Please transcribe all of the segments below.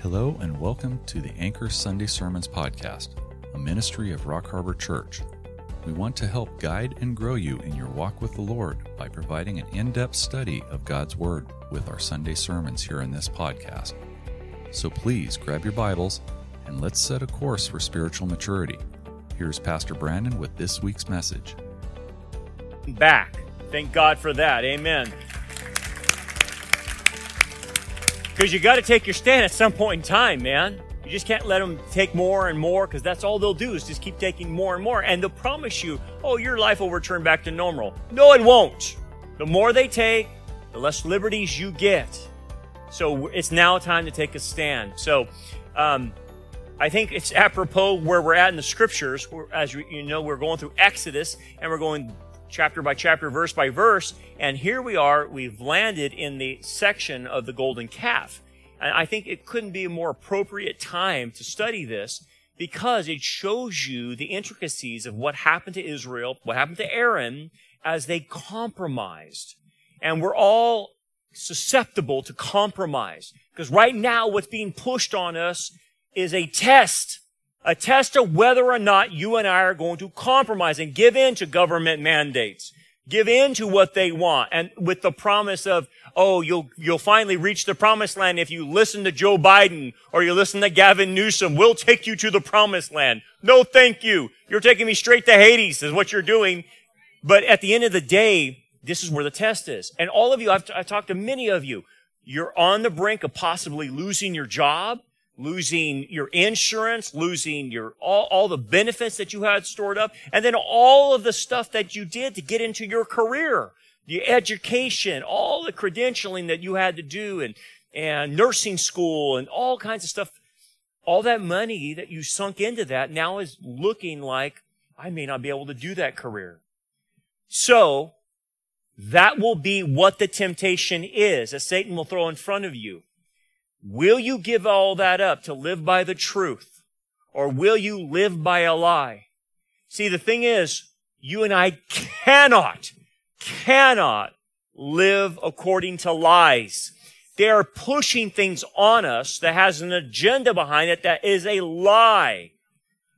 Hello and welcome to the Anchor Sunday Sermons podcast, a ministry of Rock Harbor Church. We want to help guide and grow you in your walk with the Lord by providing an in depth study of God's Word with our Sunday sermons here in this podcast. So please grab your Bibles and let's set a course for spiritual maturity. Here's Pastor Brandon with this week's message. Back. Thank God for that. Amen. Because you got to take your stand at some point in time, man. You just can't let them take more and more because that's all they'll do is just keep taking more and more. And they'll promise you, oh, your life will return back to normal. No, it won't. The more they take, the less liberties you get. So it's now time to take a stand. So, um, I think it's apropos where we're at in the scriptures. As you know, we're going through Exodus and we're going chapter by chapter, verse by verse. And here we are, we've landed in the section of the golden calf. And I think it couldn't be a more appropriate time to study this because it shows you the intricacies of what happened to Israel, what happened to Aaron as they compromised. And we're all susceptible to compromise because right now what's being pushed on us is a test a test of whether or not you and I are going to compromise and give in to government mandates. Give in to what they want. And with the promise of, oh, you'll, you'll finally reach the promised land if you listen to Joe Biden or you listen to Gavin Newsom. We'll take you to the promised land. No, thank you. You're taking me straight to Hades is what you're doing. But at the end of the day, this is where the test is. And all of you, I've, t- I've talked to many of you. You're on the brink of possibly losing your job losing your insurance, losing your all, all the benefits that you had stored up, and then all of the stuff that you did to get into your career, the education, all the credentialing that you had to do, and and nursing school, and all kinds of stuff. All that money that you sunk into that now is looking like I may not be able to do that career. So that will be what the temptation is that Satan will throw in front of you. Will you give all that up to live by the truth? Or will you live by a lie? See, the thing is, you and I cannot, cannot live according to lies. They are pushing things on us that has an agenda behind it that is a lie.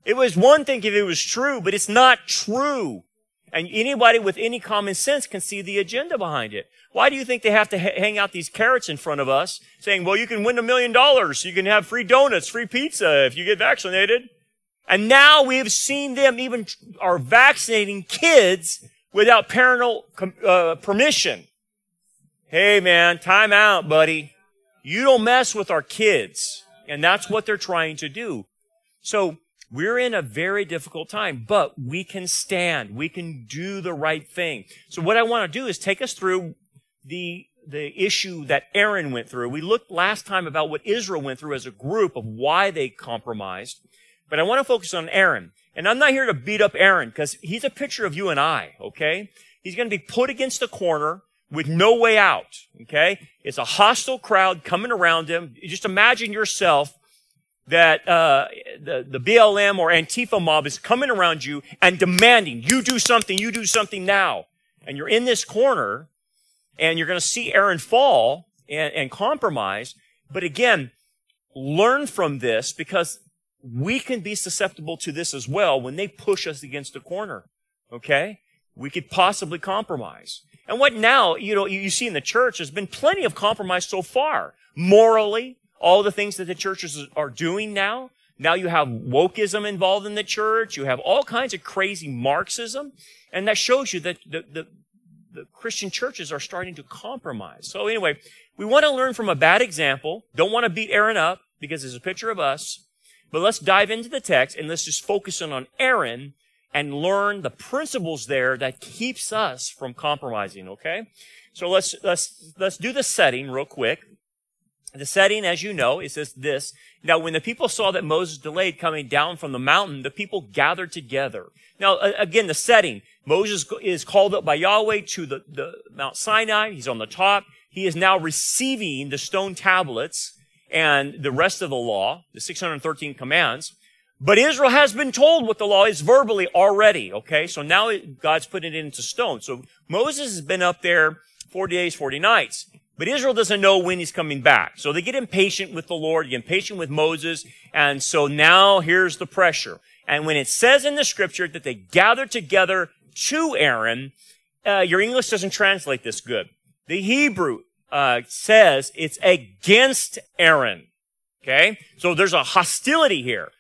It was one thing if it was true, but it's not true. And anybody with any common sense can see the agenda behind it. Why do you think they have to ha- hang out these carrots in front of us saying, well, you can win a million dollars. You can have free donuts, free pizza if you get vaccinated. And now we have seen them even are vaccinating kids without parental uh, permission. Hey man, time out, buddy. You don't mess with our kids. And that's what they're trying to do. So we're in a very difficult time, but we can stand. We can do the right thing. So what I want to do is take us through the, the issue that Aaron went through. We looked last time about what Israel went through as a group of why they compromised. But I want to focus on Aaron. And I'm not here to beat up Aaron because he's a picture of you and I, okay? He's going to be put against a corner with no way out, okay? It's a hostile crowd coming around him. Just imagine yourself that uh, the, the BLM or Antifa mob is coming around you and demanding, you do something, you do something now. And you're in this corner and you're going to see Aaron fall and, and compromise. But again, learn from this because we can be susceptible to this as well when they push us against a corner. Okay? We could possibly compromise. And what now, you know, you see in the church, there's been plenty of compromise so far. Morally, all the things that the churches are doing now. Now you have wokeism involved in the church. You have all kinds of crazy Marxism. And that shows you that the, the, the Christian churches are starting to compromise. So anyway, we want to learn from a bad example. Don't want to beat Aaron up because it's a picture of us. But let's dive into the text and let's just focus in on Aaron and learn the principles there that keeps us from compromising, okay? So let's, let's, let's do the setting real quick. The setting, as you know, it says this. Now, when the people saw that Moses delayed coming down from the mountain, the people gathered together. Now, again, the setting. Moses is called up by Yahweh to the, the Mount Sinai. He's on the top. He is now receiving the stone tablets and the rest of the law, the 613 commands. But Israel has been told what the law is verbally already, okay? So now God's putting it into stone. So Moses has been up there 40 days, 40 nights. But Israel doesn't know when he's coming back. So they get impatient with the Lord, get impatient with Moses. And so now here's the pressure. And when it says in the scripture that they gathered together to Aaron, uh, your English doesn't translate this good. The Hebrew uh, says it's against Aaron. Okay? So there's a hostility here.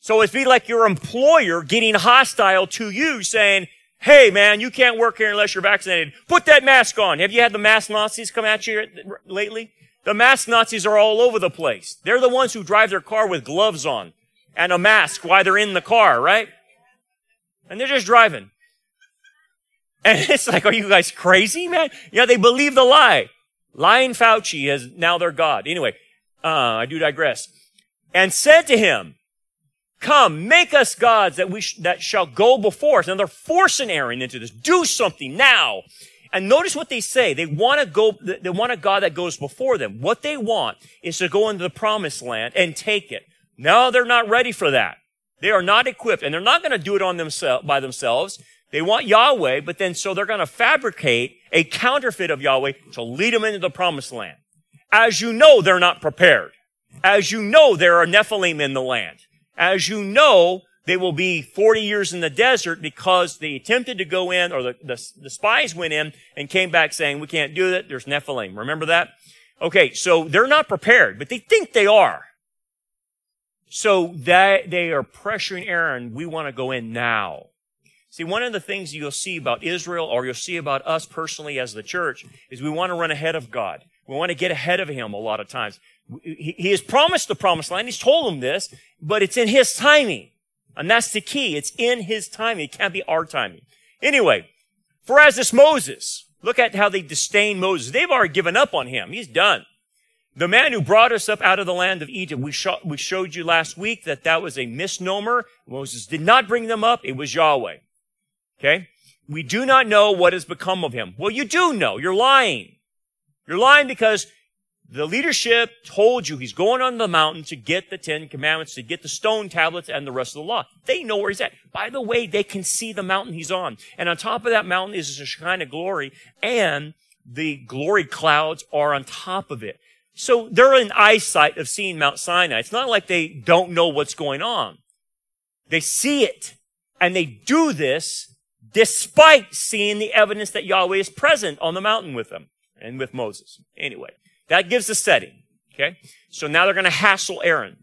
So it'd be like your employer getting hostile to you saying, Hey man, you can't work here unless you're vaccinated. Put that mask on. Have you had the mask Nazis come at you lately? The mask Nazis are all over the place. They're the ones who drive their car with gloves on and a mask while they're in the car, right? And they're just driving. And it's like, are you guys crazy, man? Yeah, they believe the lie. Lying Fauci is now their God. Anyway, uh, I do digress. And said to him, Come, make us gods that we sh- that shall go before us. And they're forcing Aaron into this. Do something now. And notice what they say. They want to go, they want a God that goes before them. What they want is to go into the promised land and take it. No, they're not ready for that. They are not equipped and they're not going to do it on themselves, by themselves. They want Yahweh, but then so they're going to fabricate a counterfeit of Yahweh to lead them into the promised land. As you know, they're not prepared. As you know, there are Nephilim in the land. As you know, they will be 40 years in the desert because they attempted to go in, or the, the, the spies went in and came back saying, we can't do that. There's Nephilim. Remember that? Okay, so they're not prepared, but they think they are. So that they are pressuring Aaron, we want to go in now. See, one of the things you'll see about Israel or you'll see about us personally as the church is we want to run ahead of God. We want to get ahead of Him a lot of times. He has promised the promised land. He's told them this, but it's in His timing. And that's the key. It's in His timing. It can't be our timing. Anyway, for as this Moses, look at how they disdain Moses. They've already given up on him. He's done. The man who brought us up out of the land of Egypt, we, we showed you last week that that was a misnomer. Moses did not bring them up. It was Yahweh. Okay? We do not know what has become of him. Well, you do know. You're lying. You're lying because the leadership told you he's going on the mountain to get the Ten Commandments, to get the stone tablets and the rest of the law. They know where he's at. By the way, they can see the mountain he's on. And on top of that mountain is a Shekinah glory and the glory clouds are on top of it. So they're in eyesight of seeing Mount Sinai. It's not like they don't know what's going on. They see it and they do this despite seeing the evidence that Yahweh is present on the mountain with them and with Moses. Anyway, that gives the setting. Okay. So now they're going to hassle Aaron.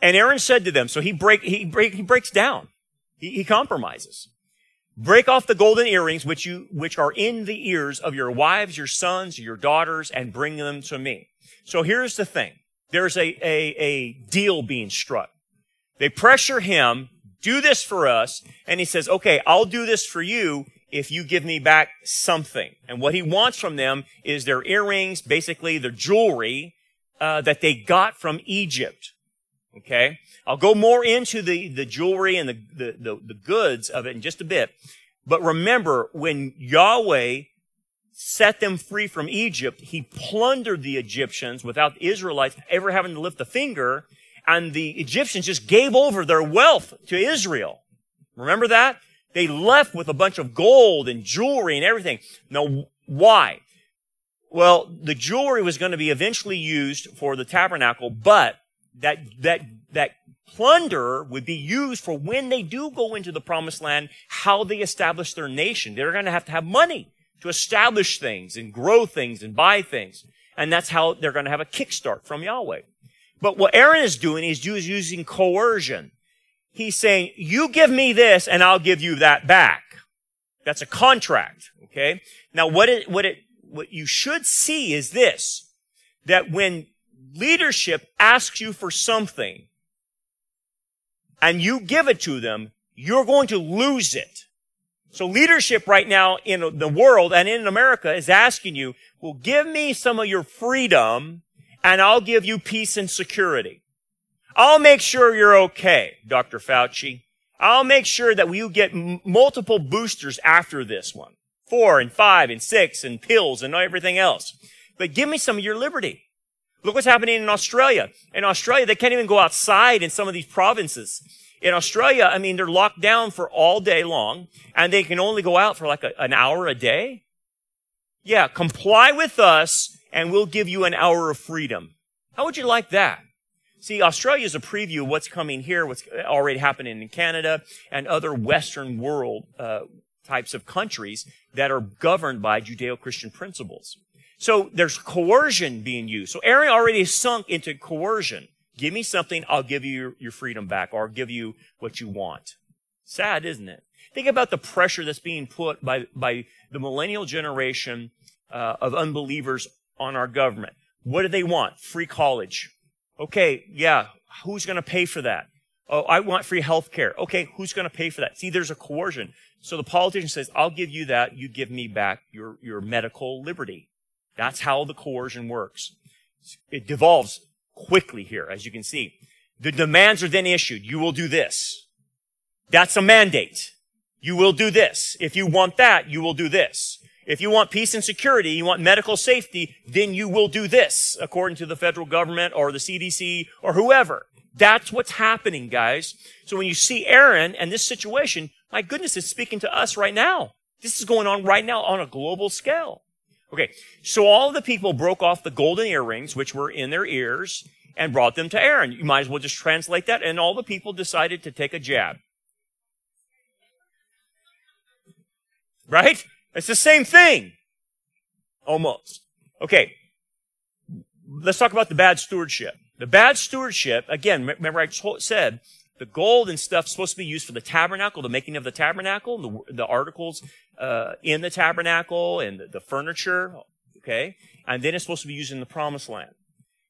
And Aaron said to them, so he break, he break, he breaks down. He, he compromises. Break off the golden earrings which you, which are in the ears of your wives, your sons, your daughters, and bring them to me. So here's the thing. There's a, a, a deal being struck. They pressure him do this for us. And he says, okay, I'll do this for you if you give me back something. And what he wants from them is their earrings, basically their jewelry uh, that they got from Egypt. Okay, I'll go more into the the jewelry and the, the the the goods of it in just a bit. But remember, when Yahweh set them free from Egypt, he plundered the Egyptians without the Israelites ever having to lift a finger and the Egyptians just gave over their wealth to Israel. Remember that? They left with a bunch of gold and jewelry and everything. Now, why? Well, the jewelry was going to be eventually used for the tabernacle, but that, that, that plunder would be used for when they do go into the promised land, how they establish their nation. They're going to have to have money to establish things and grow things and buy things. And that's how they're going to have a kickstart from Yahweh. But what Aaron is doing is using coercion. He's saying, you give me this and I'll give you that back. That's a contract. Okay. Now what it, what it, what you should see is this, that when leadership asks you for something and you give it to them, you're going to lose it. So leadership right now in the world and in America is asking you, well, give me some of your freedom and I'll give you peace and security. I'll make sure you're okay, Dr. Fauci. I'll make sure that you get m- multiple boosters after this one. Four and five and six and pills and everything else. But give me some of your liberty. Look what's happening in Australia. In Australia, they can't even go outside in some of these provinces. In Australia, I mean, they're locked down for all day long and they can only go out for like a, an hour a day. Yeah, comply with us and we'll give you an hour of freedom. How would you like that? See, Australia is a preview of what's coming here, what's already happening in Canada and other Western world uh, types of countries that are governed by Judeo-Christian principles. So there's coercion being used. So Aaron already sunk into coercion. Give me something, I'll give you your, your freedom back, or I'll give you what you want. Sad, isn't it? Think about the pressure that's being put by, by the millennial generation uh, of unbelievers on our government. What do they want? Free college. Okay, yeah, who's going to pay for that? Oh, I want free health care. Okay, who's going to pay for that? See, there's a coercion. So the politician says, I'll give you that. You give me back your, your medical liberty. That's how the coercion works. It devolves quickly here, as you can see. The demands are then issued. You will do this. That's a mandate. You will do this. If you want that, you will do this. If you want peace and security, you want medical safety, then you will do this according to the federal government or the CDC or whoever. That's what's happening, guys. So when you see Aaron and this situation, my goodness, it's speaking to us right now. This is going on right now on a global scale. Okay, so all the people broke off the golden earrings, which were in their ears, and brought them to Aaron. You might as well just translate that. And all the people decided to take a jab. Right? It's the same thing. Almost. Okay. Let's talk about the bad stewardship. The bad stewardship, again, remember I said the gold and stuff is supposed to be used for the tabernacle, the making of the tabernacle, the, the articles uh, in the tabernacle and the, the furniture, okay? And then it's supposed to be used in the promised land.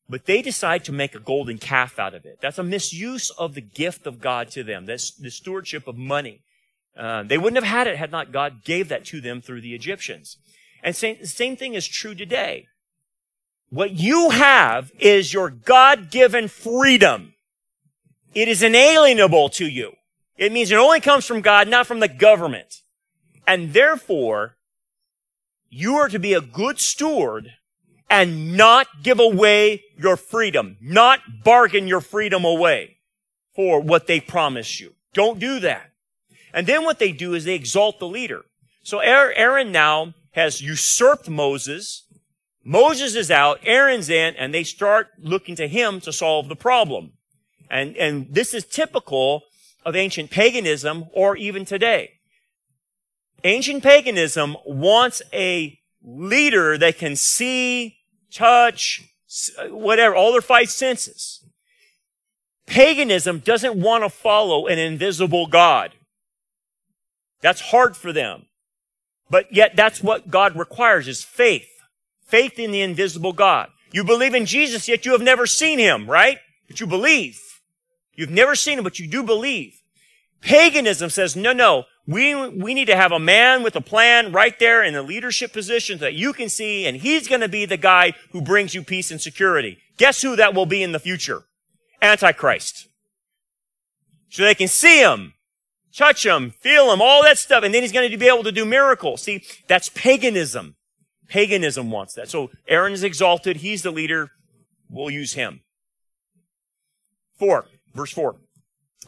But they decide to make a golden calf out of it. That's a misuse of the gift of God to them. That's the stewardship of money. Uh, they wouldn't have had it had not God gave that to them through the Egyptians. And same, same thing is true today. What you have is your God-given freedom. It is inalienable to you. It means it only comes from God, not from the government. And therefore, you are to be a good steward and not give away your freedom, not bargain your freedom away for what they promise you. Don't do that. And then what they do is they exalt the leader. So Aaron now has usurped Moses. Moses is out, Aaron's in, and they start looking to him to solve the problem. And, and this is typical of ancient paganism or even today. Ancient paganism wants a leader that can see, touch, whatever, all their five senses. Paganism doesn't want to follow an invisible God. That's hard for them. But yet that's what God requires is faith. Faith in the invisible God. You believe in Jesus, yet you have never seen him, right? But you believe. You've never seen him, but you do believe. Paganism says, no, no, we, we need to have a man with a plan right there in the leadership position that you can see, and he's going to be the guy who brings you peace and security. Guess who that will be in the future? Antichrist. So they can see him touch him, feel him, all that stuff, and then he's going to be able to do miracles. See, that's paganism. Paganism wants that. So Aaron is exalted. He's the leader. We'll use him. Four, verse four.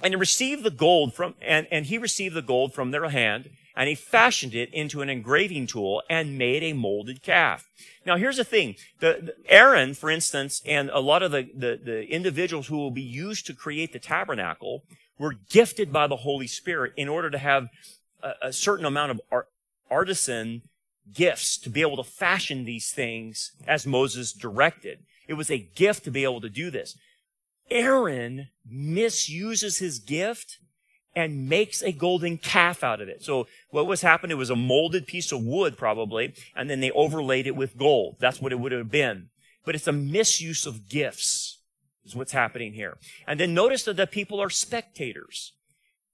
And he received the gold from, and, and he received the gold from their hand, and he fashioned it into an engraving tool and made a molded calf. Now here's the thing. The, the, Aaron, for instance, and a lot of the, the, the individuals who will be used to create the tabernacle we're gifted by the Holy Spirit in order to have a, a certain amount of art, artisan gifts to be able to fashion these things as Moses directed. It was a gift to be able to do this. Aaron misuses his gift and makes a golden calf out of it. So what was happening? It was a molded piece of wood probably, and then they overlaid it with gold. That's what it would have been. But it's a misuse of gifts is what's happening here. And then notice that the people are spectators.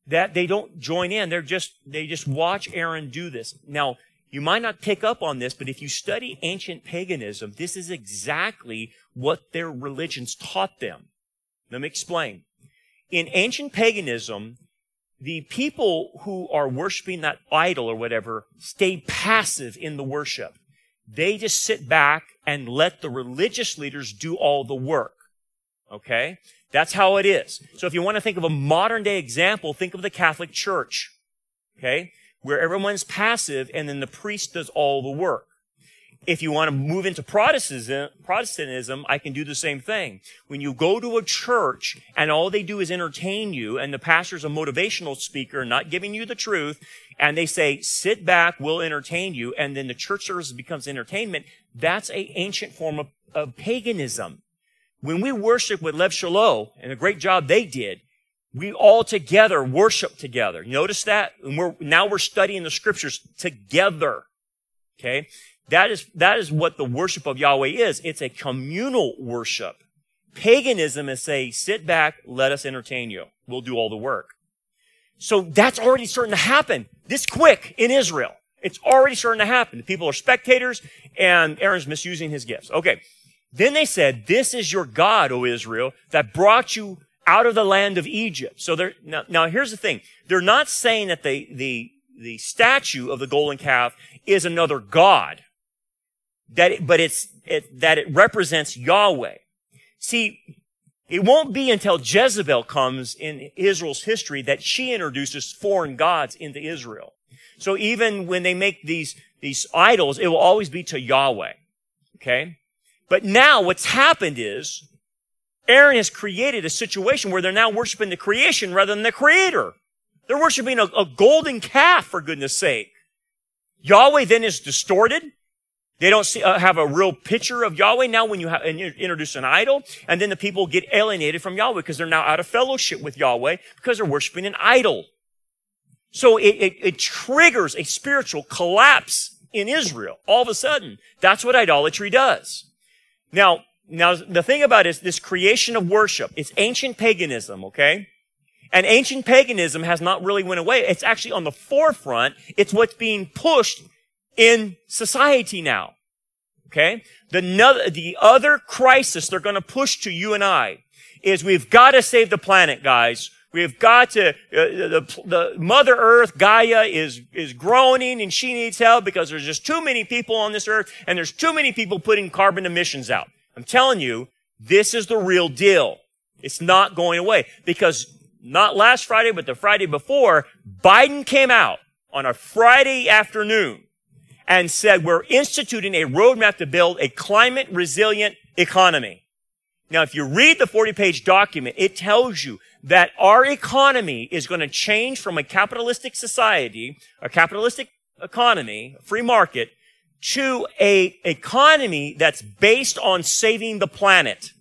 That they don't join in. They're just, they just watch Aaron do this. Now, you might not pick up on this, but if you study ancient paganism, this is exactly what their religions taught them. Let me explain. In ancient paganism, the people who are worshiping that idol or whatever stay passive in the worship. They just sit back and let the religious leaders do all the work. Okay? That's how it is. So if you want to think of a modern day example, think of the Catholic Church. Okay? Where everyone's passive and then the priest does all the work. if you want to move into Protestantism, Protestantism, I can do the same thing. When you go to a church and all they do is entertain you and the pastor's a motivational speaker, not giving you the truth, and they say, sit back, we'll entertain you, and then the church service becomes entertainment, that's a ancient form of, of paganism. When we worship with Lev Shalom, and a great job they did, we all together worship together. Notice that? And we're, now we're studying the scriptures together. Okay? That is, that is what the worship of Yahweh is. It's a communal worship. Paganism is say, sit back, let us entertain you. We'll do all the work. So that's already starting to happen this quick in Israel. It's already starting to happen. The people are spectators and Aaron's misusing his gifts. Okay. Then they said, this is your God, O Israel, that brought you out of the land of Egypt. So they're, now, now here's the thing. They're not saying that the, the, the statue of the golden calf is another God. That, it, but it's, it, that it represents Yahweh. See, it won't be until Jezebel comes in Israel's history that she introduces foreign gods into Israel. So even when they make these, these idols, it will always be to Yahweh. Okay? But now what's happened is Aaron has created a situation where they're now worshiping the creation rather than the creator. They're worshiping a, a golden calf, for goodness sake. Yahweh then is distorted. They don't see, uh, have a real picture of Yahweh now when you, you introduce an idol, and then the people get alienated from Yahweh because they're now out of fellowship with Yahweh because they're worshiping an idol. So it, it, it triggers a spiritual collapse in Israel. All of a sudden, that's what idolatry does. Now, now the thing about it is this creation of worship. It's ancient paganism, okay? And ancient paganism has not really went away. It's actually on the forefront. It's what's being pushed in society now. Okay? The, the other crisis they're going to push to you and I is we've got to save the planet, guys. We've got to, uh, the, the Mother Earth, Gaia, is, is groaning and she needs help because there's just too many people on this earth and there's too many people putting carbon emissions out. I'm telling you, this is the real deal. It's not going away because not last Friday, but the Friday before, Biden came out on a Friday afternoon and said, we're instituting a roadmap to build a climate resilient economy. Now, if you read the 40 page document, it tells you that our economy is going to change from a capitalistic society, a capitalistic economy, free market, to a economy that's based on saving the planet.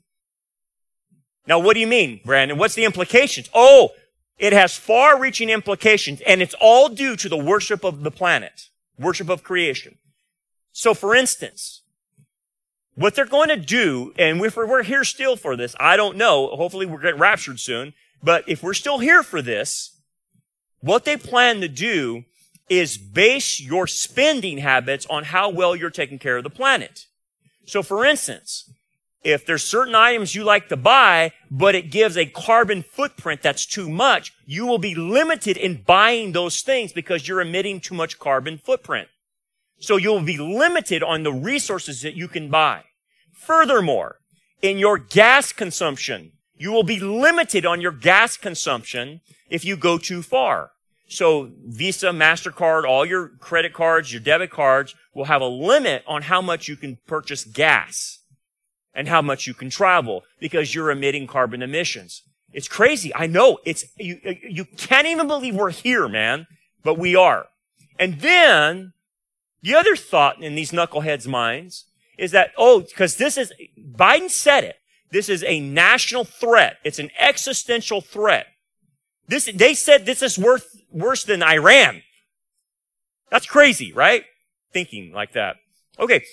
Now, what do you mean, Brandon? What's the implications? Oh, it has far reaching implications and it's all due to the worship of the planet worship of creation. So for instance, what they're going to do, and if we're here still for this, I don't know. Hopefully we'll get raptured soon. But if we're still here for this, what they plan to do is base your spending habits on how well you're taking care of the planet. So for instance, if there's certain items you like to buy, but it gives a carbon footprint that's too much, you will be limited in buying those things because you're emitting too much carbon footprint. So you'll be limited on the resources that you can buy. Furthermore, in your gas consumption, you will be limited on your gas consumption if you go too far. So Visa, MasterCard, all your credit cards, your debit cards will have a limit on how much you can purchase gas and how much you can travel because you're emitting carbon emissions. It's crazy. I know. It's, you, you can't even believe we're here, man, but we are. And then the other thought in these knuckleheads' minds is that, oh, because this is, Biden said it. This is a national threat. It's an existential threat. This, they said this is worth, worse than Iran. That's crazy, right? Thinking like that. Okay.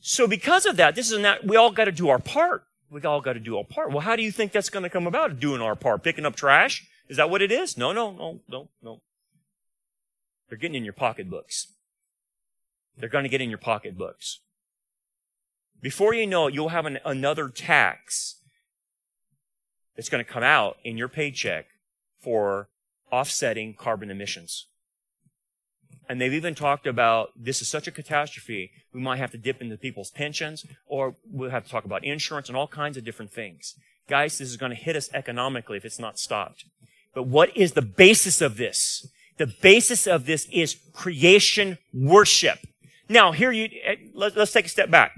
So because of that, this is not, we all got to do our part. We all got to do our part. Well, how do you think that's going to come about? Doing our part, picking up trash? Is that what it is? No, no, no, no, no. They're getting in your pocketbooks. They're going to get in your pocketbooks. Before you know it, you'll have an, another tax that's going to come out in your paycheck for offsetting carbon emissions. And they've even talked about this is such a catastrophe, we might have to dip into people's pensions, or we'll have to talk about insurance and all kinds of different things. Guys, this is going to hit us economically if it's not stopped. But what is the basis of this? The basis of this is creation worship. Now, here you, let, let's take a step back.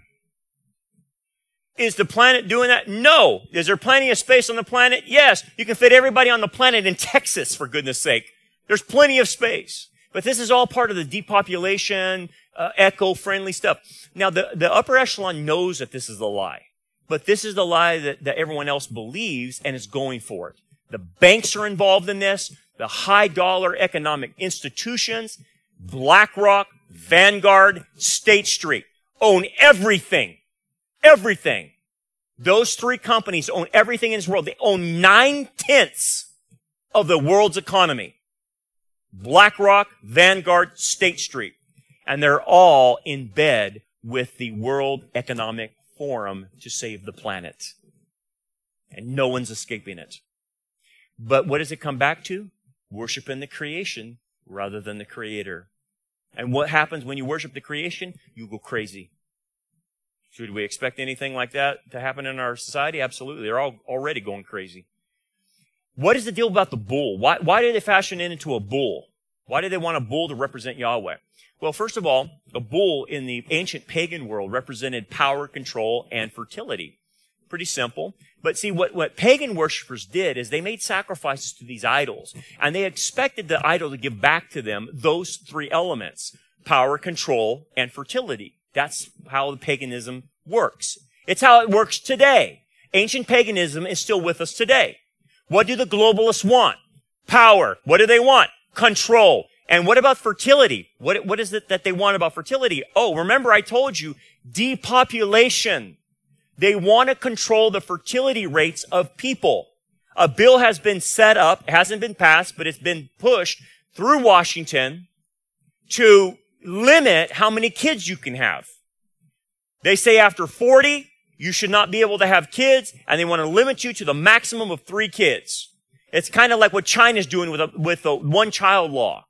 Is the planet doing that? No. Is there plenty of space on the planet? Yes. You can fit everybody on the planet in Texas, for goodness sake. There's plenty of space. But this is all part of the depopulation, uh, eco-friendly stuff. Now, the, the upper echelon knows that this is a lie. But this is the lie that, that everyone else believes and is going for it. The banks are involved in this. The high dollar economic institutions, BlackRock, Vanguard, State Street own everything. Everything. Those three companies own everything in this world. They own nine tenths of the world's economy. BlackRock, Vanguard, State Street. And they're all in bed with the World Economic Forum to save the planet. And no one's escaping it. But what does it come back to? Worshiping the creation rather than the creator. And what happens when you worship the creation? You go crazy. Should we expect anything like that to happen in our society? Absolutely. They're all already going crazy. What is the deal about the bull? Why, why did they fashion it into a bull? Why did they want a bull to represent Yahweh? Well, first of all, a bull in the ancient pagan world represented power, control, and fertility. Pretty simple. But see, what, what pagan worshippers did is they made sacrifices to these idols, and they expected the idol to give back to them those three elements power, control, and fertility. That's how the paganism works. It's how it works today. Ancient paganism is still with us today. What do the globalists want? Power. What do they want? Control. And what about fertility? What, what is it that they want about fertility? Oh, remember I told you depopulation. They want to control the fertility rates of people. A bill has been set up, it hasn't been passed, but it's been pushed through Washington to limit how many kids you can have. They say after 40, you should not be able to have kids, and they want to limit you to the maximum of three kids. It's kind of like what China's doing with a, with a one child law.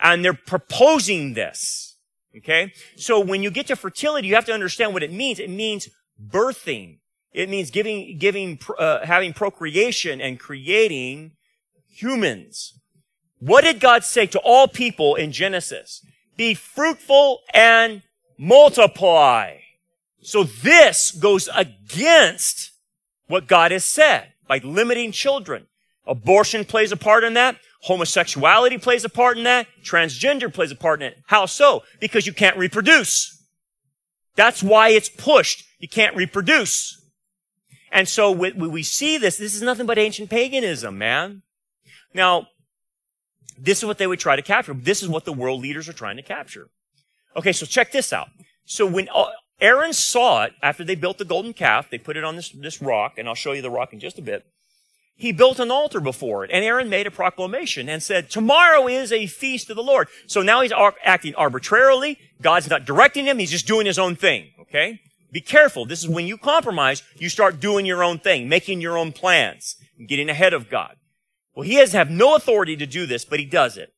And they're proposing this. Okay? So when you get to fertility, you have to understand what it means. It means birthing. It means giving, giving, uh, having procreation and creating humans. What did God say to all people in Genesis? Be fruitful and multiply. So this goes against what God has said by limiting children. Abortion plays a part in that. Homosexuality plays a part in that. Transgender plays a part in it. How so? Because you can't reproduce. That's why it's pushed. You can't reproduce. And so we see this, this is nothing but ancient paganism, man. Now, this is what they would try to capture. This is what the world leaders are trying to capture. Okay, so check this out. So when uh, Aaron saw it after they built the golden calf, they put it on this, this rock, and I'll show you the rock in just a bit. He built an altar before it, and Aaron made a proclamation and said, tomorrow is a feast of the Lord. So now he's acting arbitrarily. God's not directing him. He's just doing his own thing. Okay? Be careful. This is when you compromise, you start doing your own thing, making your own plans, getting ahead of God. Well, he has have no authority to do this, but he does it.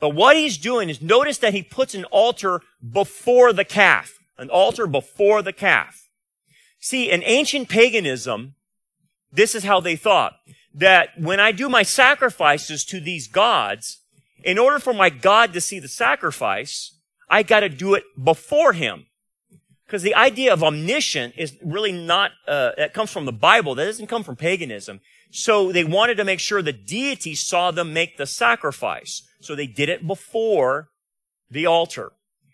But what he's doing is notice that he puts an altar before the calf. An altar before the calf. See, in ancient paganism, this is how they thought that when I do my sacrifices to these gods, in order for my God to see the sacrifice, I got to do it before him. Because the idea of omniscient is really not, uh, that comes from the Bible. That doesn't come from paganism. So they wanted to make sure the deity saw them make the sacrifice. So they did it before the altar.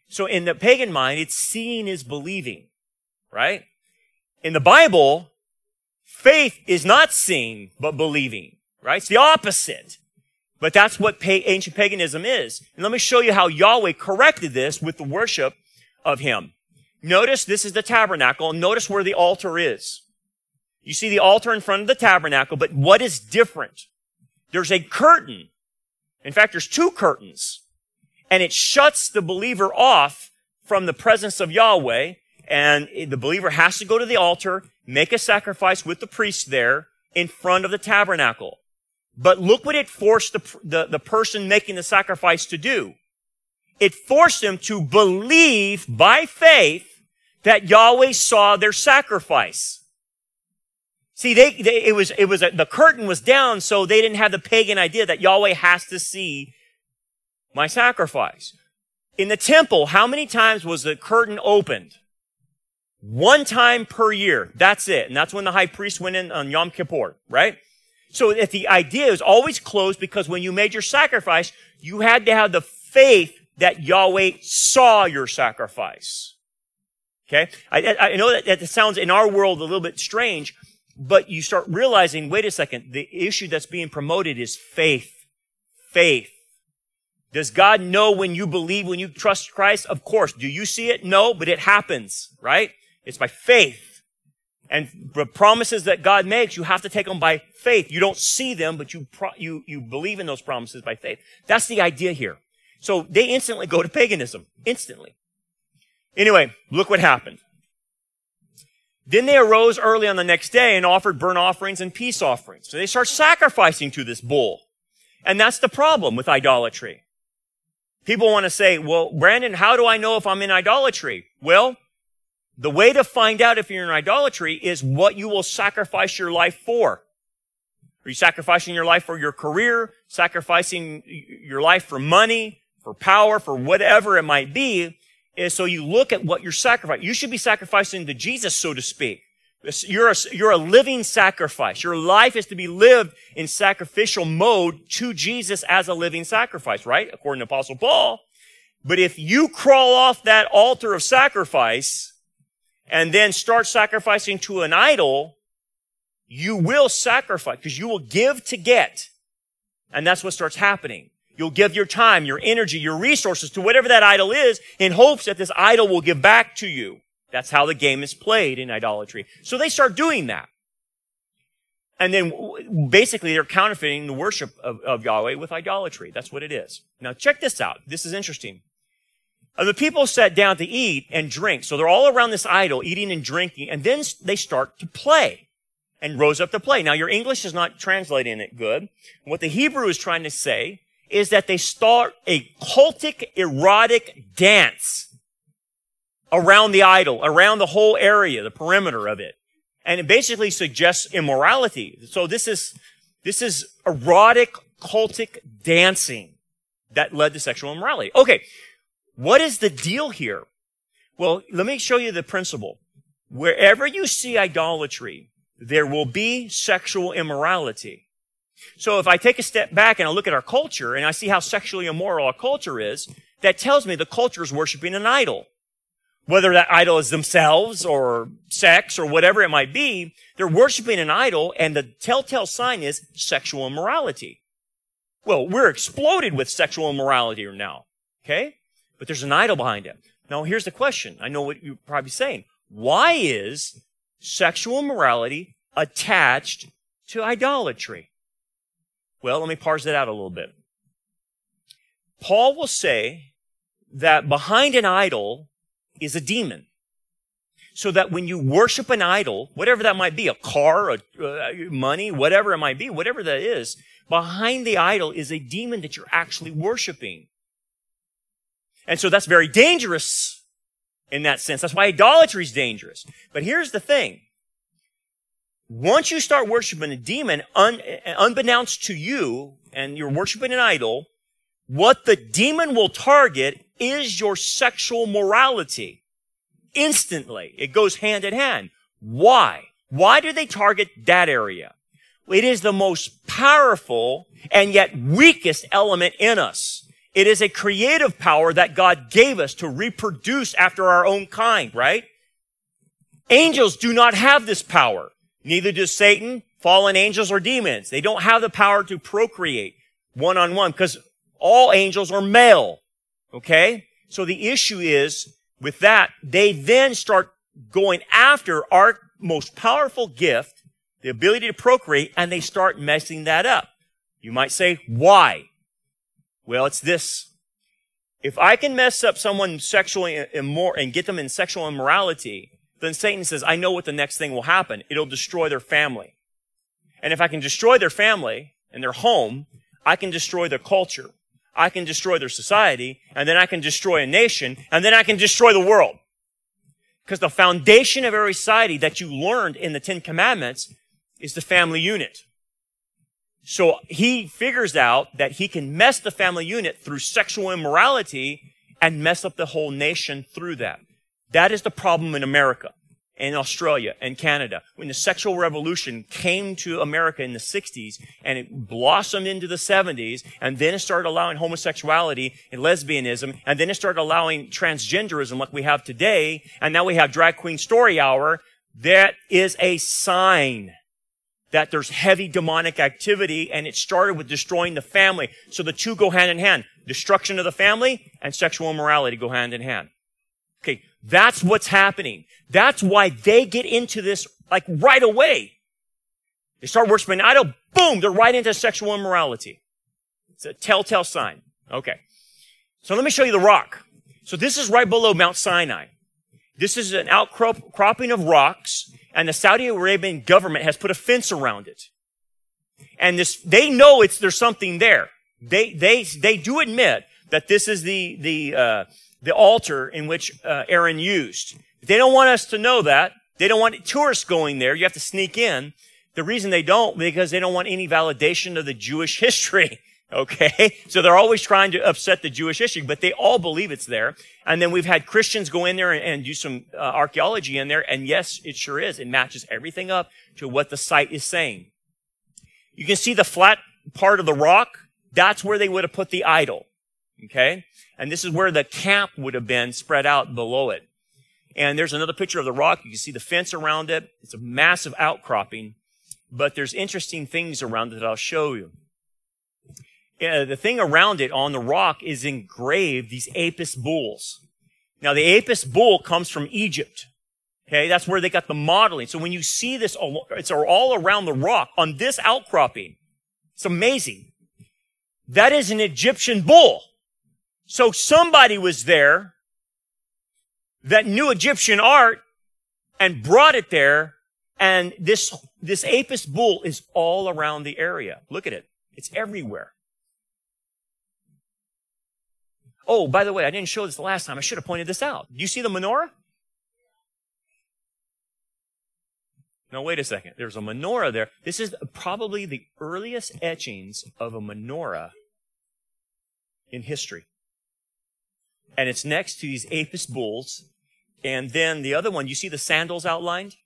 So in the pagan mind, it's seeing is believing, right? In the Bible, Faith is not seeing, but believing, right? It's the opposite. But that's what pa- ancient paganism is. And let me show you how Yahweh corrected this with the worship of Him. Notice this is the tabernacle, notice where the altar is. You see the altar in front of the tabernacle, but what is different? There's a curtain. In fact, there's two curtains. And it shuts the believer off from the presence of Yahweh, and the believer has to go to the altar make a sacrifice with the priest there in front of the tabernacle. But look what it forced the, the, the person making the sacrifice to do. It forced them to believe by faith that Yahweh saw their sacrifice. See, they, they, it was, it was, a, the curtain was down, so they didn't have the pagan idea that Yahweh has to see my sacrifice. In the temple, how many times was the curtain opened? One time per year. That's it. And that's when the high priest went in on Yom Kippur, right? So that the idea is always closed because when you made your sacrifice, you had to have the faith that Yahweh saw your sacrifice. Okay? I, I know that, that sounds in our world a little bit strange, but you start realizing, wait a second, the issue that's being promoted is faith. Faith. Does God know when you believe, when you trust Christ? Of course. Do you see it? No, but it happens, right? It's by faith. And the promises that God makes, you have to take them by faith. You don't see them, but you, pro- you, you believe in those promises by faith. That's the idea here. So they instantly go to paganism. Instantly. Anyway, look what happened. Then they arose early on the next day and offered burnt offerings and peace offerings. So they start sacrificing to this bull. And that's the problem with idolatry. People want to say, well, Brandon, how do I know if I'm in idolatry? Well, the way to find out if you're in idolatry is what you will sacrifice your life for. Are you sacrificing your life for your career, sacrificing your life for money, for power, for whatever it might be? Is so you look at what you're sacrificing. You should be sacrificing to Jesus, so to speak. You're a, you're a living sacrifice. Your life is to be lived in sacrificial mode to Jesus as a living sacrifice, right? According to Apostle Paul. But if you crawl off that altar of sacrifice and then start sacrificing to an idol, you will sacrifice because you will give to get. And that's what starts happening. You'll give your time, your energy, your resources to whatever that idol is in hopes that this idol will give back to you. That's how the game is played in idolatry. So they start doing that. And then basically they're counterfeiting the worship of, of Yahweh with idolatry. That's what it is. Now check this out. This is interesting. And the people sat down to eat and drink. So they're all around this idol, eating and drinking, and then they start to play and rose up to play. Now your English is not translating it good. What the Hebrew is trying to say is that they start a cultic erotic dance around the idol, around the whole area, the perimeter of it. And it basically suggests immorality. So this is, this is erotic cultic dancing that led to sexual immorality. Okay. What is the deal here? Well, let me show you the principle. Wherever you see idolatry, there will be sexual immorality. So if I take a step back and I look at our culture and I see how sexually immoral our culture is, that tells me the culture is worshiping an idol. Whether that idol is themselves or sex or whatever it might be, they're worshiping an idol and the telltale sign is sexual immorality. Well, we're exploded with sexual immorality now. Okay? But there's an idol behind it. Now here's the question. I know what you're probably saying. Why is sexual immorality attached to idolatry? Well, let me parse that out a little bit. Paul will say that behind an idol is a demon. So that when you worship an idol, whatever that might be, a car, a, uh, money, whatever it might be, whatever that is, behind the idol is a demon that you're actually worshiping. And so that's very dangerous in that sense. That's why idolatry is dangerous. But here's the thing. Once you start worshiping a demon, un, unbeknownst to you, and you're worshiping an idol, what the demon will target is your sexual morality. Instantly. It goes hand in hand. Why? Why do they target that area? It is the most powerful and yet weakest element in us. It is a creative power that God gave us to reproduce after our own kind, right? Angels do not have this power. Neither does Satan, fallen angels, or demons. They don't have the power to procreate one on one because all angels are male. Okay? So the issue is with that, they then start going after our most powerful gift, the ability to procreate, and they start messing that up. You might say, why? Well, it's this. If I can mess up someone sexually uh, immoral and get them in sexual immorality, then Satan says, I know what the next thing will happen. It'll destroy their family. And if I can destroy their family and their home, I can destroy their culture. I can destroy their society, and then I can destroy a nation, and then I can destroy the world. Because the foundation of every society that you learned in the Ten Commandments is the family unit. So he figures out that he can mess the family unit through sexual immorality and mess up the whole nation through that. That is the problem in America and Australia and Canada. When the sexual revolution came to America in the 60s and it blossomed into the 70s and then it started allowing homosexuality and lesbianism and then it started allowing transgenderism like we have today and now we have drag queen story hour, that is a sign that there's heavy demonic activity and it started with destroying the family. So the two go hand in hand. Destruction of the family and sexual immorality go hand in hand. Okay, that's what's happening. That's why they get into this like right away. They start worshiping an idol, boom, they're right into sexual immorality. It's a telltale sign. Okay. So let me show you the rock. So this is right below Mount Sinai. This is an outcropping of rocks, and the Saudi Arabian government has put a fence around it. And this, they know it's, there's something there. They, they, they do admit that this is the, the, uh, the altar in which uh, Aaron used. They don't want us to know that. They don't want tourists going there. You have to sneak in. The reason they don't, because they don't want any validation of the Jewish history. Okay. So they're always trying to upset the Jewish history, but they all believe it's there. And then we've had Christians go in there and, and do some uh, archaeology in there. And yes, it sure is. It matches everything up to what the site is saying. You can see the flat part of the rock. That's where they would have put the idol. Okay. And this is where the camp would have been spread out below it. And there's another picture of the rock. You can see the fence around it. It's a massive outcropping, but there's interesting things around it that I'll show you. Uh, the thing around it on the rock is engraved these Apis bulls. Now the Apis bull comes from Egypt. Okay, that's where they got the modeling. So when you see this, it's all around the rock on this outcropping. It's amazing. That is an Egyptian bull. So somebody was there that knew Egyptian art and brought it there. And this, this Apis bull is all around the area. Look at it. It's everywhere. Oh, by the way, I didn't show this the last time. I should have pointed this out. Do you see the menorah? No, wait a second. There's a menorah there. This is probably the earliest etchings of a menorah in history and it's next to these Apis bulls. And then the other one, you see the sandals outlined?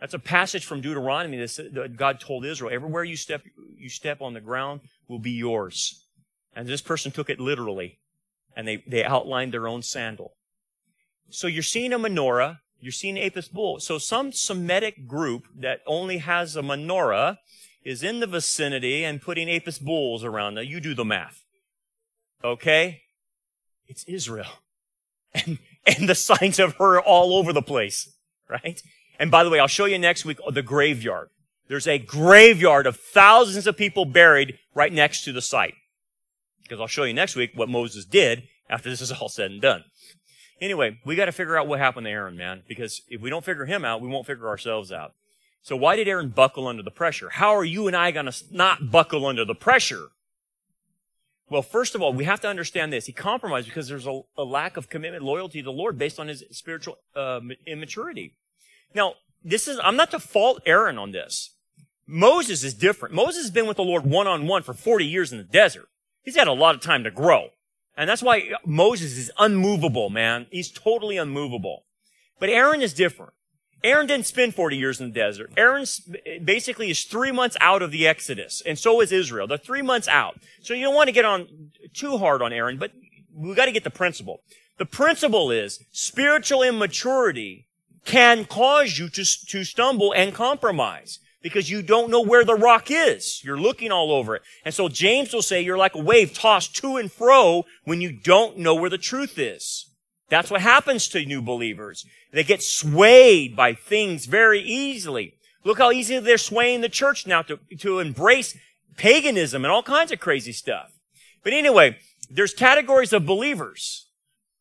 That's a passage from Deuteronomy that God told Israel, everywhere you step, you step on the ground will be yours. And this person took it literally. And they, they outlined their own sandal. So you're seeing a menorah, you're seeing Apis bull. So some Semitic group that only has a menorah is in the vicinity and putting Apis bulls around. Now you do the math. Okay? It's Israel. And, and the signs of her all over the place, right? And by the way, I'll show you next week the graveyard. There's a graveyard of thousands of people buried right next to the site. Because I'll show you next week what Moses did after this is all said and done. Anyway, we got to figure out what happened to Aaron, man, because if we don't figure him out, we won't figure ourselves out. So why did Aaron buckle under the pressure? How are you and I going to not buckle under the pressure? Well, first of all, we have to understand this. He compromised because there's a, a lack of commitment, loyalty to the Lord based on his spiritual uh, immaturity. Now, this is, I'm not to fault Aaron on this. Moses is different. Moses has been with the Lord one on one for 40 years in the desert. He's had a lot of time to grow. And that's why Moses is unmovable, man. He's totally unmovable. But Aaron is different. Aaron didn't spend 40 years in the desert. Aaron basically is three months out of the Exodus, and so is Israel. They're three months out. So you don't want to get on too hard on Aaron, but we got to get the principle. The principle is spiritual immaturity can cause you to, to stumble and compromise because you don't know where the rock is. You're looking all over it. And so James will say you're like a wave tossed to and fro when you don't know where the truth is. That's what happens to new believers. They get swayed by things very easily. Look how easily they're swaying the church now to, to embrace paganism and all kinds of crazy stuff. But anyway, there's categories of believers,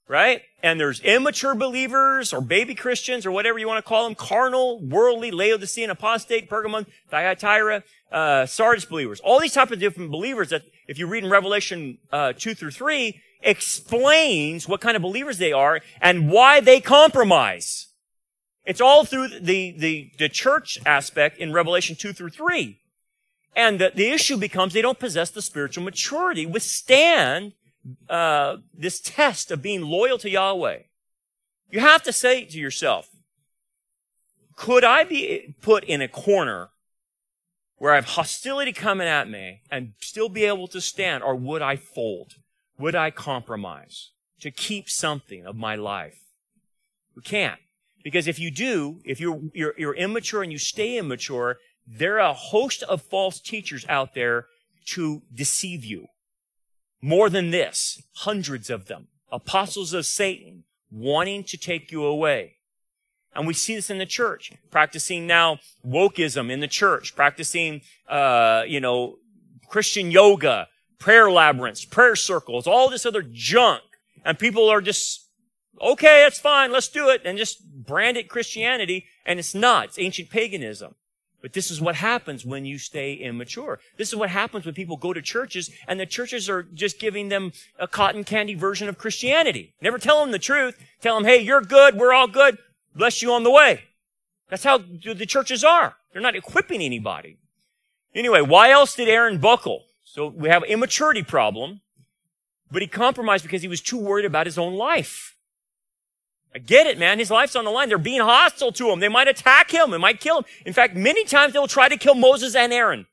right? And there's immature believers or baby Christians or whatever you want to call them, carnal, worldly, Laodicean, apostate, Pergamon, Thyatira, uh, Sardis believers. All these type of different believers that if you read in Revelation uh, 2 through 3, explains what kind of believers they are and why they compromise. It's all through the, the, the church aspect in Revelation 2 through 3. And the, the issue becomes they don't possess the spiritual maturity, withstand uh, this test of being loyal to Yahweh. You have to say to yourself, could I be put in a corner where I have hostility coming at me and still be able to stand, or would I fold? Would I compromise to keep something of my life? We can't. Because if you do, if you're, you're, you're immature and you stay immature, there are a host of false teachers out there to deceive you. More than this, hundreds of them. Apostles of Satan wanting to take you away. And we see this in the church, practicing now wokeism in the church, practicing, uh, you know, Christian yoga, prayer labyrinths, prayer circles, all this other junk. And people are just, okay, that's fine, let's do it, and just brand it Christianity, and it's not. It's ancient paganism. But this is what happens when you stay immature. This is what happens when people go to churches and the churches are just giving them a cotton candy version of Christianity. Never tell them the truth. Tell them, hey, you're good. We're all good. Bless you on the way. That's how the churches are. They're not equipping anybody. Anyway, why else did Aaron buckle? So we have immaturity problem, but he compromised because he was too worried about his own life. I get it, man. His life's on the line. They're being hostile to him. They might attack him. They might kill him. In fact, many times they'll try to kill Moses and Aaron.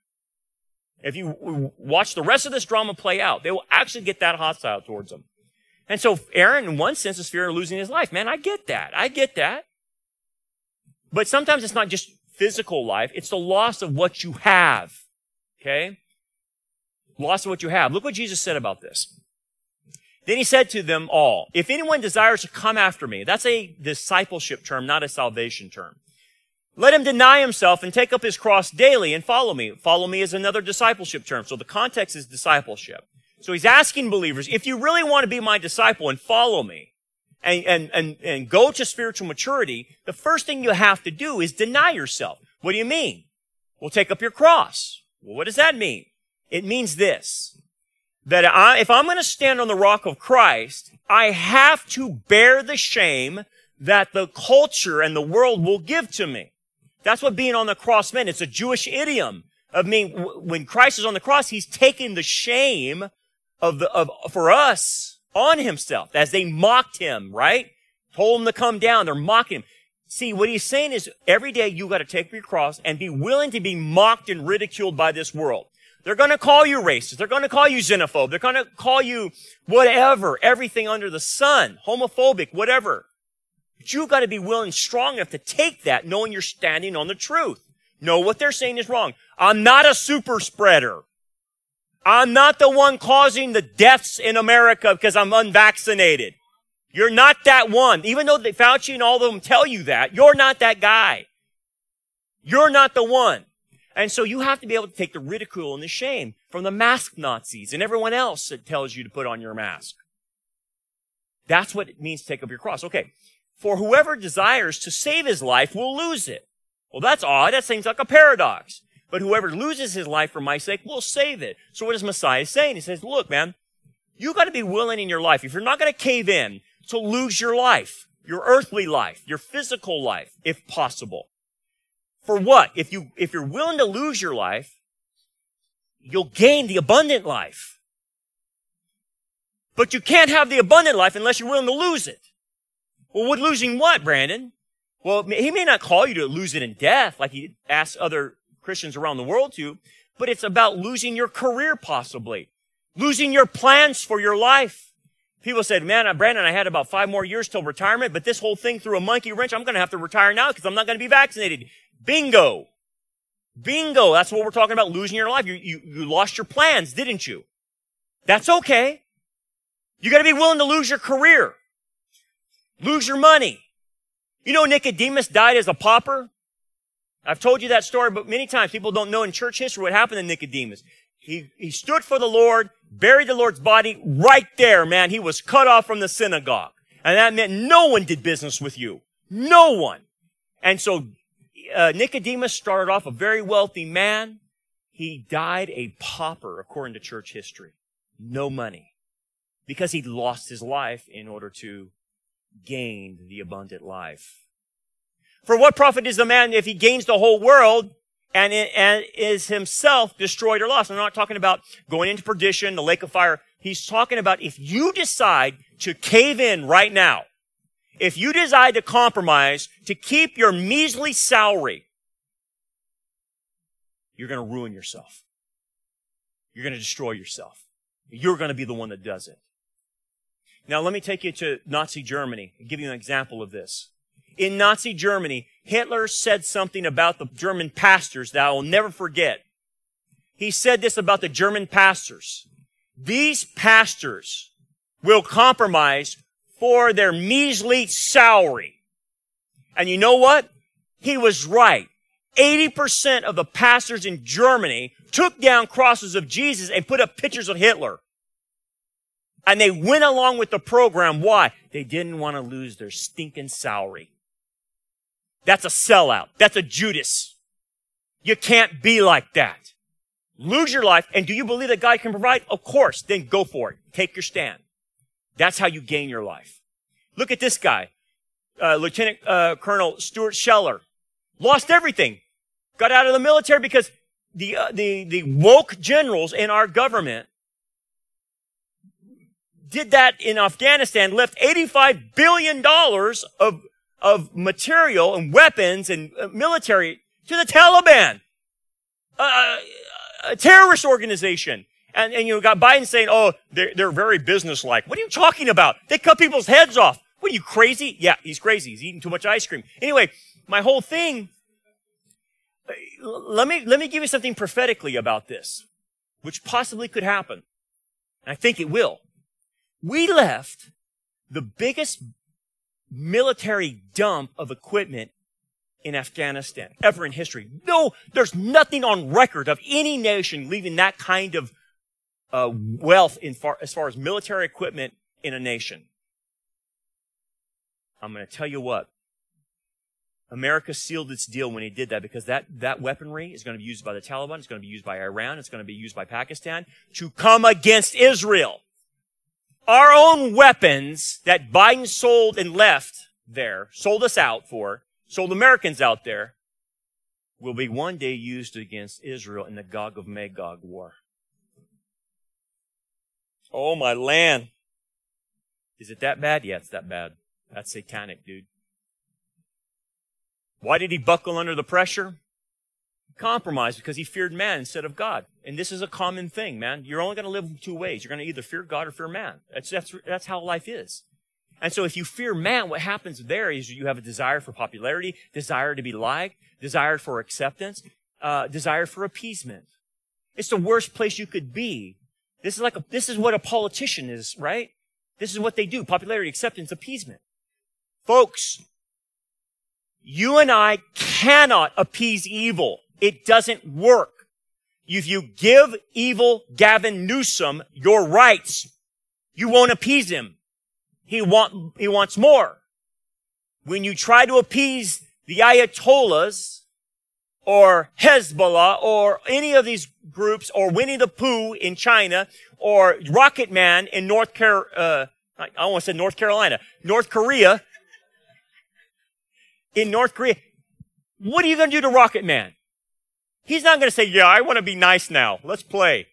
If you watch the rest of this drama play out, they will actually get that hostile towards him. And so Aaron, in one sense, is fear of losing his life. Man, I get that. I get that. But sometimes it's not just physical life. It's the loss of what you have. Okay? Loss of what you have. Look what Jesus said about this. Then he said to them all, if anyone desires to come after me, that's a discipleship term, not a salvation term. Let him deny himself and take up his cross daily and follow me. Follow me is another discipleship term. So the context is discipleship. So he's asking believers, if you really want to be my disciple and follow me and, and, and, and go to spiritual maturity, the first thing you have to do is deny yourself. What do you mean? Well, take up your cross. Well, what does that mean? It means this that I, if I'm going to stand on the rock of Christ, I have to bear the shame that the culture and the world will give to me. That's what being on the cross meant. It's a Jewish idiom of mean when Christ is on the cross, he's taking the shame of the of for us on himself as they mocked him, right? Told him to come down. They're mocking him. See, what he's saying is every day you got to take your cross and be willing to be mocked and ridiculed by this world. They're going to call you racist. They're going to call you xenophobe. They're going to call you whatever, everything under the sun, homophobic, whatever. But you've got to be willing, strong enough to take that, knowing you're standing on the truth. Know what they're saying is wrong. I'm not a super spreader. I'm not the one causing the deaths in America because I'm unvaccinated. You're not that one. Even though Fauci and all of them tell you that, you're not that guy. You're not the one. And so you have to be able to take the ridicule and the shame from the mask Nazis and everyone else that tells you to put on your mask. That's what it means to take up your cross. Okay. For whoever desires to save his life will lose it. Well, that's odd. That seems like a paradox. But whoever loses his life for my sake will save it. So what is Messiah saying? He says, look, man, you got to be willing in your life. If you're not going to cave in, to lose your life, your earthly life, your physical life, if possible. For what? If you, if you're willing to lose your life, you'll gain the abundant life. But you can't have the abundant life unless you're willing to lose it. Well, what losing what, Brandon? Well, he may not call you to lose it in death like he asks other Christians around the world to, but it's about losing your career possibly, losing your plans for your life. People said, man, Brandon, I had about five more years till retirement, but this whole thing threw a monkey wrench. I'm going to have to retire now because I'm not going to be vaccinated. Bingo. Bingo. That's what we're talking about, losing your life. You, you, you lost your plans, didn't you? That's okay. You gotta be willing to lose your career. Lose your money. You know Nicodemus died as a pauper? I've told you that story, but many times people don't know in church history what happened to Nicodemus. He, he stood for the Lord, buried the Lord's body right there, man. He was cut off from the synagogue. And that meant no one did business with you. No one. And so uh, Nicodemus started off a very wealthy man. He died a pauper, according to church history. No money. Because he lost his life in order to gain the abundant life. For what profit is the man if he gains the whole world and, and is himself destroyed or lost. I'm not talking about going into perdition, the lake of fire. He's talking about if you decide to cave in right now, if you decide to compromise to keep your measly salary, you're going to ruin yourself. You're going to destroy yourself. You're going to be the one that does it. Now, let me take you to Nazi Germany and give you an example of this. In Nazi Germany, Hitler said something about the German pastors that I will never forget. He said this about the German pastors. These pastors will compromise for their measly salary. And you know what? He was right. 80% of the pastors in Germany took down crosses of Jesus and put up pictures of Hitler. And they went along with the program. Why? They didn't want to lose their stinking salary. That's a sellout. That's a Judas. You can't be like that. Lose your life. And do you believe that God can provide? Of course. Then go for it. Take your stand. That's how you gain your life. Look at this guy. Uh, Lieutenant uh, Colonel Stuart Scheller. Lost everything. Got out of the military because the, uh, the, the woke generals in our government did that in Afghanistan, left $85 billion of, of material and weapons and uh, military to the Taliban, uh, a terrorist organization. And, and you got Biden saying, oh, they're, they're very businesslike. What are you talking about? They cut people's heads off. What are you crazy? Yeah, he's crazy. He's eating too much ice cream. Anyway, my whole thing, let me, let me give you something prophetically about this, which possibly could happen. And I think it will. We left the biggest military dump of equipment in Afghanistan ever in history. No, there's nothing on record of any nation leaving that kind of uh, wealth in far, as far as military equipment in a nation. I'm going to tell you what. America sealed its deal when he did that because that, that weaponry is going to be used by the Taliban, it's going to be used by Iran, it's going to be used by Pakistan to come against Israel our own weapons that Biden sold and left there, sold us out for, sold Americans out there, will be one day used against Israel in the Gog of Magog war. Oh, my land. Is it that bad? Yeah, it's that bad. That's satanic, dude. Why did he buckle under the pressure? Compromise because he feared man instead of God. And this is a common thing, man. You're only going to live two ways. You're going to either fear God or fear man. That's, that's, that's how life is. And so if you fear man, what happens there is you have a desire for popularity, desire to be liked, desire for acceptance, uh, desire for appeasement. It's the worst place you could be. This is like a, this is what a politician is, right? This is what they do. Popularity, acceptance, appeasement. Folks, you and I cannot appease evil. It doesn't work. If you give evil Gavin Newsom your rights, you won't appease him. He want, he wants more. When you try to appease the Ayatollahs or Hezbollah or any of these groups or Winnie the Pooh in China or Rocket Man in North Car, uh, I almost said North Carolina, North Korea, in North Korea, what are you going to do to Rocket Man? He's not going to say, yeah, I want to be nice now. Let's play.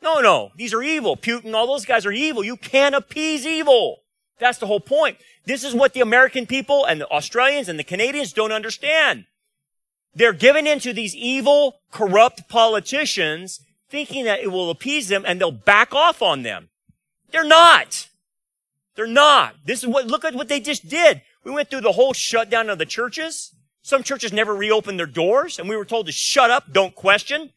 No, no. These are evil. Putin, all those guys are evil. You can't appease evil. That's the whole point. This is what the American people and the Australians and the Canadians don't understand. They're given into these evil, corrupt politicians thinking that it will appease them and they'll back off on them. They're not. They're not. This is what, look at what they just did. We went through the whole shutdown of the churches. Some churches never reopened their doors and we were told to shut up, don't question.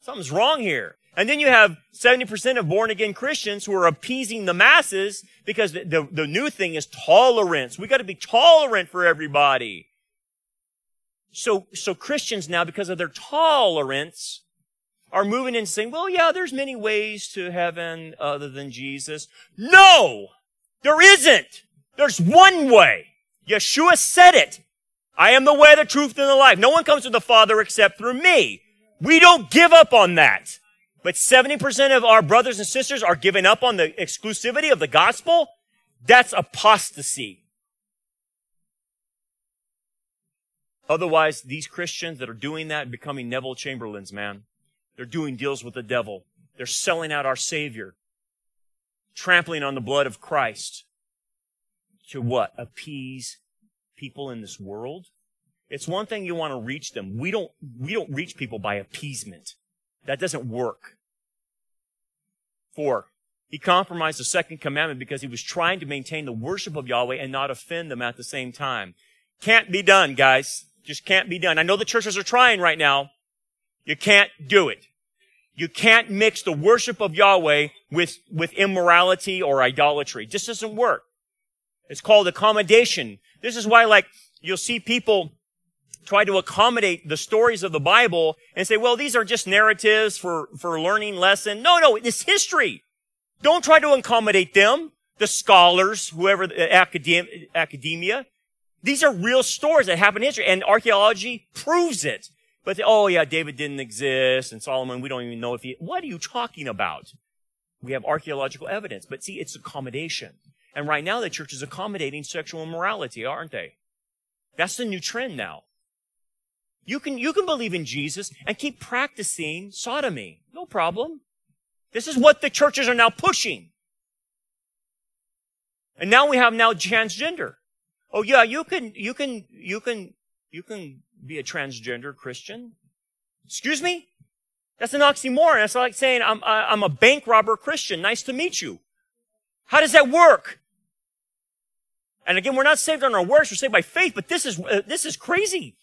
Something's wrong here. And then you have 70% of born again Christians who are appeasing the masses because the, the, the new thing is tolerance. We got to be tolerant for everybody. So, so Christians now, because of their tolerance, are moving and saying, well, yeah, there's many ways to heaven other than Jesus. No! There isn't! There's one way. Yeshua said it. I am the way, the truth, and the life. No one comes to the Father except through me. We don't give up on that. But 70% of our brothers and sisters are giving up on the exclusivity of the gospel. That's apostasy. Otherwise, these Christians that are doing that are becoming Neville Chamberlains, man. They're doing deals with the devil. They're selling out our Savior, trampling on the blood of Christ to what? Appease people in this world? It's one thing you want to reach them. We don't, we don't reach people by appeasement. That doesn't work. Four, he compromised the second commandment because he was trying to maintain the worship of Yahweh and not offend them at the same time. Can't be done, guys. Just can't be done. I know the churches are trying right now. You can't do it. You can't mix the worship of Yahweh with, with immorality or idolatry. It just doesn't work. It's called accommodation. This is why, like, you'll see people try to accommodate the stories of the Bible and say, well, these are just narratives for, for learning lesson. No, no, it's history. Don't try to accommodate them, the scholars, whoever, the academ- academia. These are real stories that happen in history, and archaeology proves it. But, oh yeah, David didn't exist, and Solomon, we don't even know if he, what are you talking about? We have archaeological evidence, but see, it's accommodation. And right now, the church is accommodating sexual immorality, aren't they? That's the new trend now. You can, you can believe in Jesus and keep practicing sodomy. No problem. This is what the churches are now pushing. And now we have now transgender. Oh yeah, you can, you can, you can, you can be a transgender Christian. Excuse me? That's an oxymoron. That's like saying I'm, I'm a bank robber Christian. Nice to meet you. How does that work? And again, we're not saved on our works. We're saved by faith, but this is, uh, this is crazy.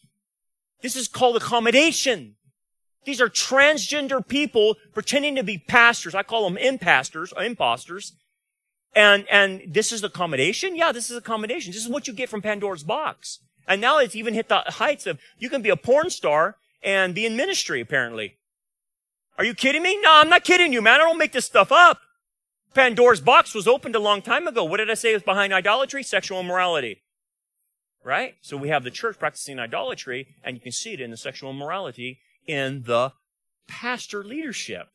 This is called accommodation. These are transgender people pretending to be pastors. I call them impastors, or imposters. And, and this is accommodation? Yeah, this is accommodation. This is what you get from Pandora's box. And now it's even hit the heights of, you can be a porn star and be in ministry, apparently. Are you kidding me? No, I'm not kidding you, man. I don't make this stuff up. Pandora's box was opened a long time ago. What did I say was behind idolatry? Sexual immorality. Right? So we have the church practicing idolatry, and you can see it in the sexual immorality in the pastor leadership.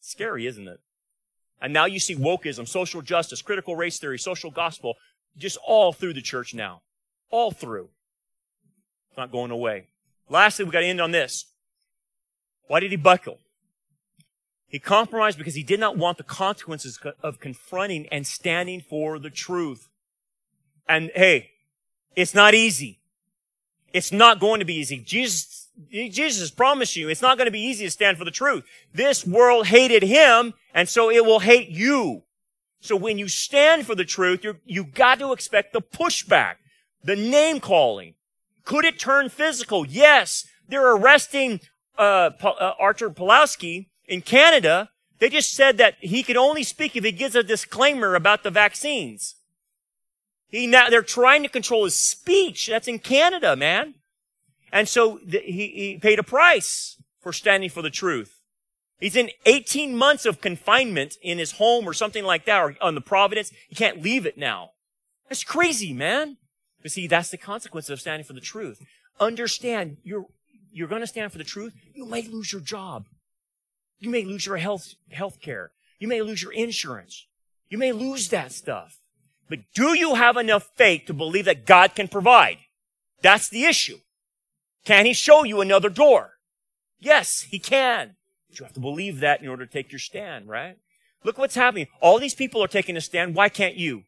Scary, isn't it? And now you see wokeism, social justice, critical race theory, social gospel, just all through the church now. All through. It's not going away. Lastly, we got to end on this. Why did he buckle? He compromised because he did not want the consequences of confronting and standing for the truth. And hey, it's not easy. It's not going to be easy. Jesus Jesus promised you it's not going to be easy to stand for the truth. This world hated him, and so it will hate you. So when you stand for the truth, you you got to expect the pushback, the name calling. Could it turn physical? Yes. They're arresting uh, uh, Arthur Pawlowski in Canada. They just said that he could only speak if he gives a disclaimer about the vaccines. He now they're trying to control his speech. That's in Canada, man. And so th- he, he paid a price for standing for the truth. He's in 18 months of confinement in his home or something like that, or on the Providence. He can't leave it now. That's crazy, man. But see, that's the consequence of standing for the truth. Understand, you're, you're going to stand for the truth. You may lose your job. You may lose your health, health care. You may lose your insurance. You may lose that stuff. But do you have enough faith to believe that God can provide? That's the issue. Can he show you another door? Yes, he can. But you have to believe that in order to take your stand, right? Look what's happening. All these people are taking a stand. Why can't you?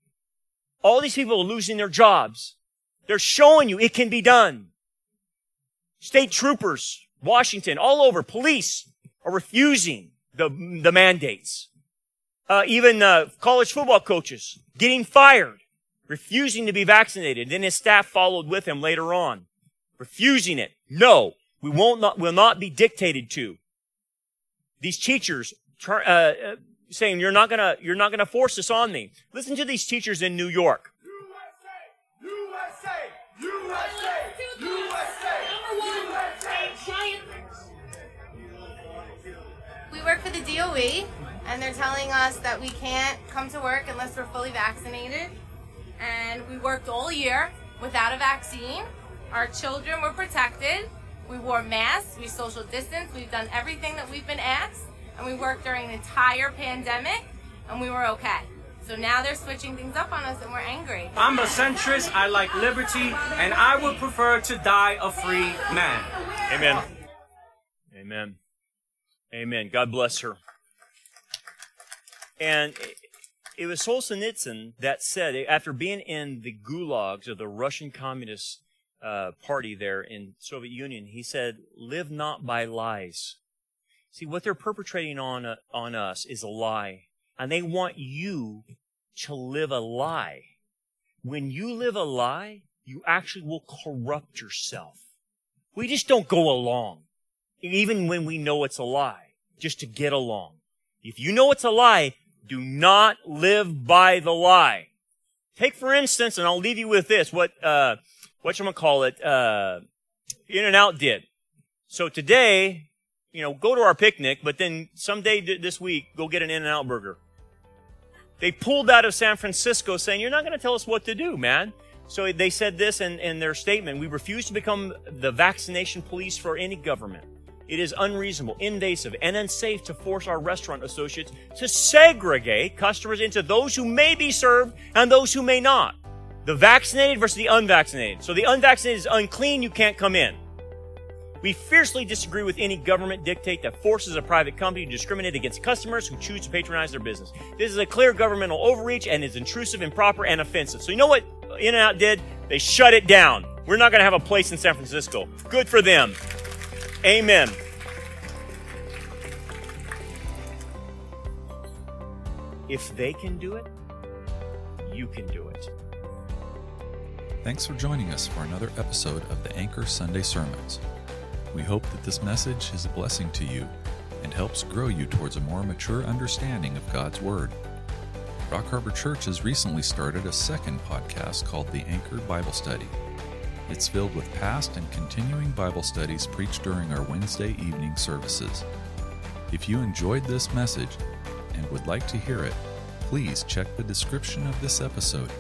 All these people are losing their jobs. They're showing you it can be done. State troopers, Washington, all over, police are refusing the, the mandates. Uh, even uh, college football coaches getting fired, refusing to be vaccinated. Then his staff followed with him later on refusing it. No, we won't not, will not be dictated to. These teachers uh, uh, saying you're not gonna you're not gonna force this on me. Listen to these teachers in New York. USA, USA, USA, USA, We work for the DOE, and they're telling us that we can't come to work unless we're fully vaccinated. And we worked all year without a vaccine. Our children were protected. We wore masks. We social distanced. We've done everything that we've been asked. And we worked during the entire pandemic. And we were okay. So now they're switching things up on us and we're angry. I'm a centrist. I like liberty, and I would prefer to die a free man. Amen. Amen. Amen. God bless her. And it was Solzhenitsyn that said, after being in the gulags of the Russian Communist uh, Party there in Soviet Union, he said, "Live not by lies." See, what they're perpetrating on uh, on us is a lie, and they want you to live a lie. When you live a lie, you actually will corrupt yourself. We just don't go along, even when we know it's a lie, just to get along. If you know it's a lie, do not live by the lie. Take for instance, and I'll leave you with this, what, uh, what you call it, uh, In-N-Out did. So today, you know, go to our picnic, but then someday this week, go get an In-N-Out burger. They pulled out of San Francisco saying, you're not going to tell us what to do, man. So they said this in, in their statement. We refuse to become the vaccination police for any government. It is unreasonable, invasive, and unsafe to force our restaurant associates to segregate customers into those who may be served and those who may not. The vaccinated versus the unvaccinated. So the unvaccinated is unclean, you can't come in. We fiercely disagree with any government dictate that forces a private company to discriminate against customers who choose to patronize their business. This is a clear governmental overreach and is intrusive, improper, and offensive. So you know what In-N-Out did? They shut it down. We're not going to have a place in San Francisco. Good for them. Amen. If they can do it, you can do it. Thanks for joining us for another episode of the Anchor Sunday Sermons. We hope that this message is a blessing to you and helps grow you towards a more mature understanding of God's Word. Rock Harbor Church has recently started a second podcast called the Anchor Bible Study. It's filled with past and continuing Bible studies preached during our Wednesday evening services. If you enjoyed this message and would like to hear it, please check the description of this episode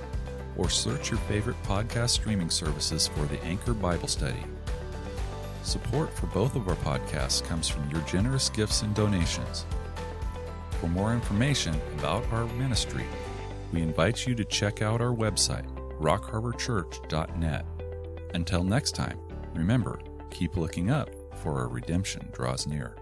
or search your favorite podcast streaming services for the Anchor Bible Study. Support for both of our podcasts comes from your generous gifts and donations. For more information about our ministry, we invite you to check out our website, rockharborchurch.net. Until next time, remember, keep looking up, for our redemption draws near.